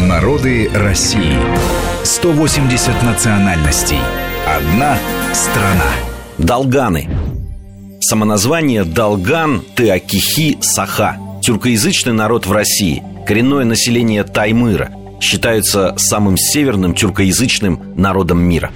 Народы России. 180 национальностей. Одна страна. Долганы. Самоназвание Долган, Теокихи, Саха. Тюркоязычный народ в России. Коренное население Таймыра. Считаются самым северным тюркоязычным народом мира.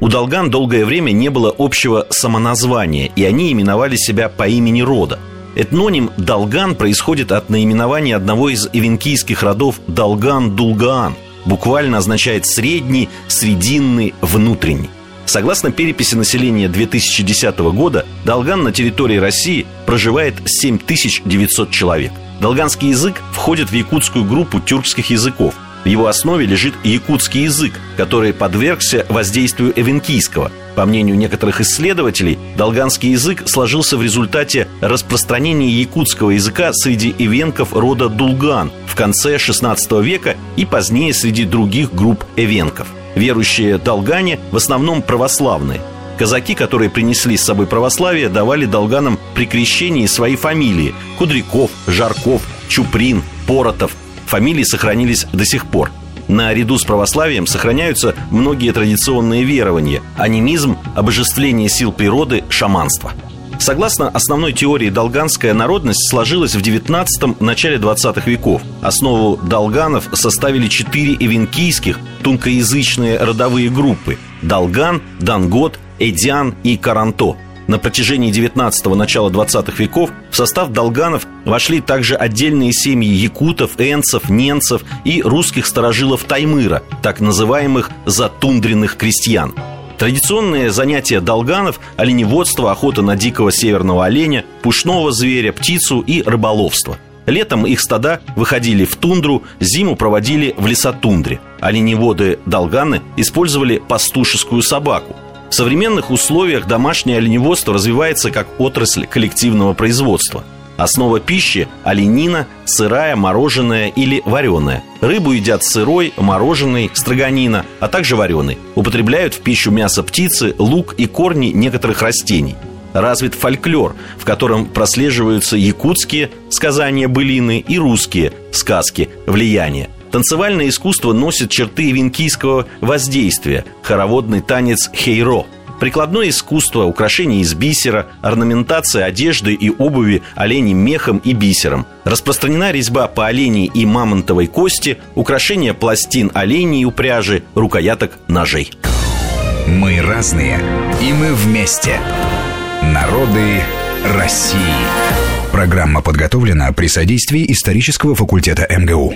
У долган долгое время не было общего самоназвания, и они именовали себя по имени рода. Этноним «долган» происходит от наименования одного из эвенкийских родов «долган-дулгаан», буквально означает «средний», «срединный», «внутренний». Согласно переписи населения 2010 года, Долган на территории России проживает 7900 человек. Долганский язык входит в якутскую группу тюркских языков – в его основе лежит якутский язык, который подвергся воздействию эвенкийского. По мнению некоторых исследователей, долганский язык сложился в результате распространения якутского языка среди эвенков рода Дулган в конце XVI века и позднее среди других групп эвенков. Верующие долгане в основном православные. Казаки, которые принесли с собой православие, давали долганам при крещении свои фамилии – Кудряков, Жарков, Чуприн, Поротов – Фамилии сохранились до сих пор. Наряду с православием сохраняются многие традиционные верования – анимизм, обожествление сил природы, шаманство. Согласно основной теории, долганская народность сложилась в 19 начале 20 веков. Основу долганов составили четыре эвенкийских тункоязычные родовые группы – Долган, Дангот, Эдиан и Каранто – на протяжении 19-го, начала 20-х веков в состав долганов вошли также отдельные семьи якутов, энцев, ненцев и русских старожилов Таймыра, так называемых затундренных крестьян. Традиционные занятия долганов – оленеводство, охота на дикого северного оленя, пушного зверя, птицу и рыболовство. Летом их стада выходили в тундру, зиму проводили в лесотундре. Оленеводы долганы использовали пастушескую собаку – современных условиях домашнее оленеводство развивается как отрасль коллективного производства. Основа пищи – оленина, сырая, мороженая или вареная. Рыбу едят сырой, мороженой, строганина, а также вареной. Употребляют в пищу мясо птицы, лук и корни некоторых растений. Развит фольклор, в котором прослеживаются якутские сказания былины и русские сказки влияния. Танцевальное искусство носит черты венкийского воздействия, хороводный танец хейро – Прикладное искусство, украшения из бисера, орнаментация одежды и обуви оленем мехом и бисером. Распространена резьба по оленей и мамонтовой кости, украшение пластин оленей и упряжи, рукояток ножей. Мы разные, и мы вместе. Народы России. Программа подготовлена при содействии исторического факультета МГУ.